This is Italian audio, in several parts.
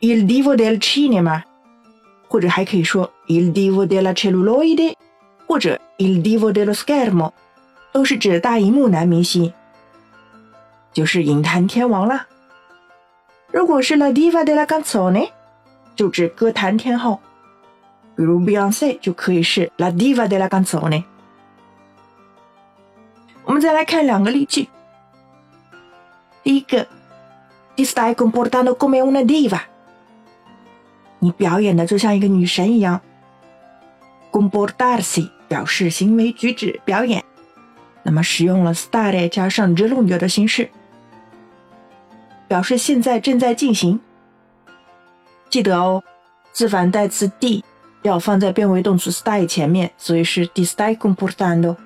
il divo del cinema，或者还可以说 il divo della celluloide，或者 il divo dello schermo，都是指大荧幕男明星，就是影坛天王啦。如果是 la diva della canzone，就指歌坛天后，比如 Beyonce 就可以是 la diva della canzone。我们再来看两个例句，第一个。ti stai comportando come una diva. 你表演的就像一个女神一样。Comportarsi 表示行为举止、表演。那么使用了 stare 加上 u 路语的形式，表示现在正在进行。记得哦，自反代词 d 要放在变为动词 stare 前面，所以是 di s t a k e comportando。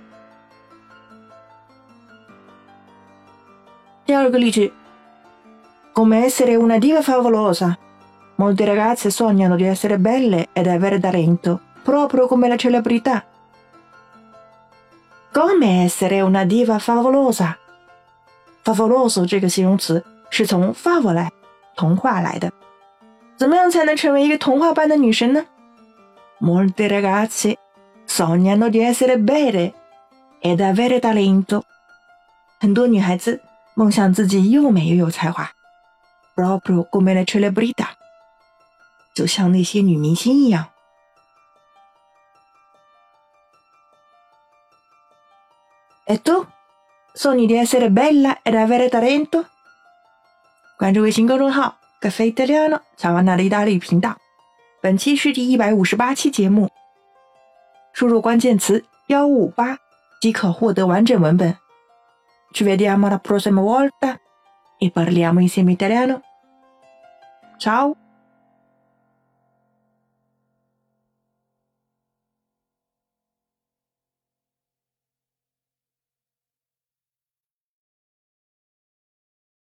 第二个例句，Come essere una diva favolosa。Molte ragazze sognano di essere belle ed avere talento, proprio come la celebrità. Come essere una diva favolosa? Favoloso questo 这个形容词是从 favole 童话来的。怎么样才能成为一个童话般的女神呢？Molte ragazze sognano di essere belle ed avere talento。很多女孩子梦想自己又美又有才华。Proprio come la celebrità。就像那些女明星一样。Edo, 你的 essere bella ed avere talento。关注微信公众号 “Cafe Italiano” 乔瓦娜的意大利语频道。本期是第一百五十八期节目。输入关键词“幺五八”即可获得完整文本。Ci vediamo la prossima volta e parliamo insieme italiano。Ciao。